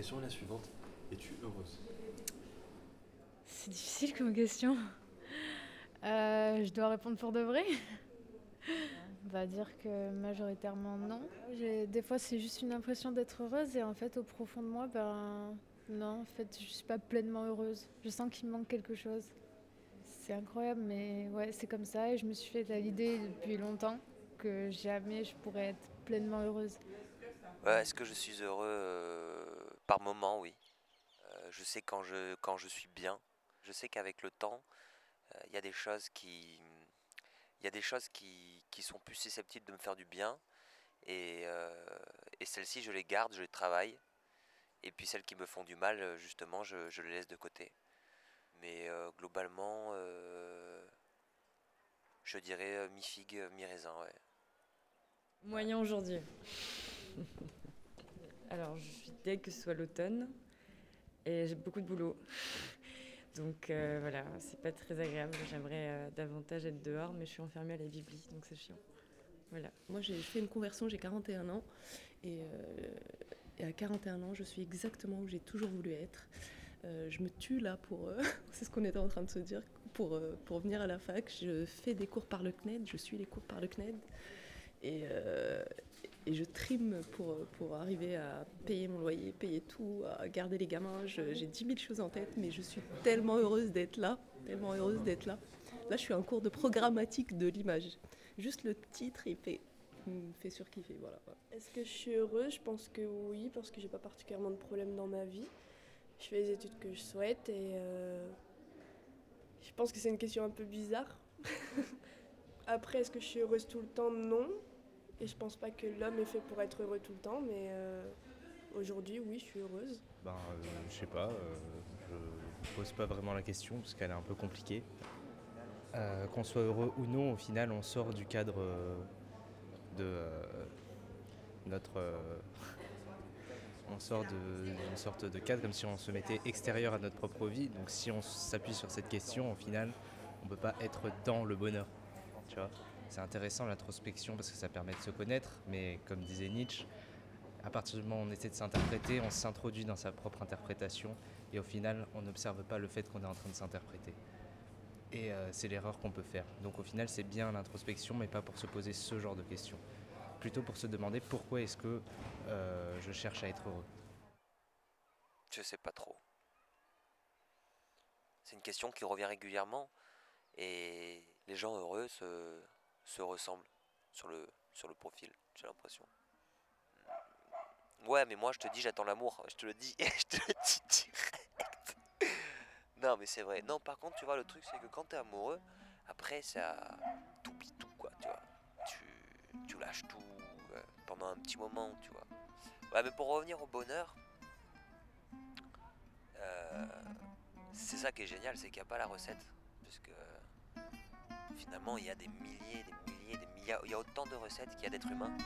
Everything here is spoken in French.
question est la suivante. Es-tu heureuse? C'est difficile comme question. Euh, je dois répondre pour de vrai. On va dire que majoritairement non. Des fois c'est juste une impression d'être heureuse et en fait au profond de moi, ben non, en fait je suis pas pleinement heureuse. Je sens qu'il me manque quelque chose. C'est incroyable mais ouais c'est comme ça et je me suis fait l'idée depuis longtemps que jamais je pourrais être pleinement heureuse. Est-ce que je suis heureux euh, Par moment, oui. Euh, je sais quand je, quand je suis bien. Je sais qu'avec le temps, euh, il y a des choses qui, il y a des choses qui, qui, sont plus susceptibles de me faire du bien. Et, et celles-ci, je les garde, je les travaille. Et puis celles qui me font du mal, justement, je, je les laisse de côté. Mais globalement, je dirais mi-figue, mi-raisin, ouais. Moyen aujourd'hui. Alors, je dès que ce soit l'automne et j'ai beaucoup de boulot. Donc euh, voilà, c'est pas très agréable. J'aimerais euh, davantage être dehors, mais je suis enfermée à la bibli, donc c'est chiant. Voilà. Moi, j'ai fait une conversion, j'ai 41 ans. Et, euh, et, à 41 ans, je suis exactement où j'ai toujours voulu être. je me tue là pour. c'est ce qu'on était en train de se dire. Pour, pour venir à la fac, je fais des cours par le CNED, je suis les cours par le CNED. Et, et, je trime pour, pour arriver à payer mon loyer, payer tout, garder les gamins. J'ai 10 000 choses en tête, mais je suis tellement heureuse d'être là, tellement heureuse d'être là. Là, je suis en cours de programmatique de l'image. Juste le titre, il fait, me fait surkiffer. Voilà. Est-ce que je suis heureuse? Je pense que oui, parce que j'ai pas particulièrement de problèmes dans ma vie. Je fais les études que je souhaite et euh, je pense que c'est une question un peu bizarre. Après, est-ce que je suis heureuse tout le temps? Non. Et je pense pas que l'homme est fait pour être heureux tout le temps, mais euh, aujourd'hui, oui, je suis heureuse. Ben, euh, je sais pas, euh, je pose pas vraiment la question parce qu'elle est un peu compliquée. Qu'on soit heureux ou non, au final, on sort du cadre de notre. on sort d'une sorte de cadre comme si on se mettait extérieur à notre propre vie. Donc si on s'appuie sur cette question, au final, on peut pas être dans le bonheur. Tu vois c'est intéressant l'introspection parce que ça permet de se connaître, mais comme disait Nietzsche, à partir du moment où on essaie de s'interpréter, on s'introduit dans sa propre interprétation et au final, on n'observe pas le fait qu'on est en train de s'interpréter. Et euh, c'est l'erreur qu'on peut faire. Donc au final, c'est bien l'introspection, mais pas pour se poser ce genre de questions. Plutôt pour se demander pourquoi est-ce que euh, je cherche à être heureux. Je sais pas trop. C'est une question qui revient régulièrement et les gens heureux se, se ressemblent sur le, sur le profil, j'ai l'impression. Ouais, mais moi je te dis, j'attends l'amour. Je te le dis, je te le dis direct. non, mais c'est vrai. Non, par contre, tu vois, le truc, c'est que quand t'es amoureux, après, ça. tout tout, quoi, tu vois. Tu, tu lâches tout euh, pendant un petit moment, tu vois. Ouais, mais pour revenir au bonheur, euh, c'est ça qui est génial, c'est qu'il n'y a pas la recette. Puisque finalement, il y a des milliers, des milliers, des milliards, il y a autant de recettes qu'il y a d'êtres humains.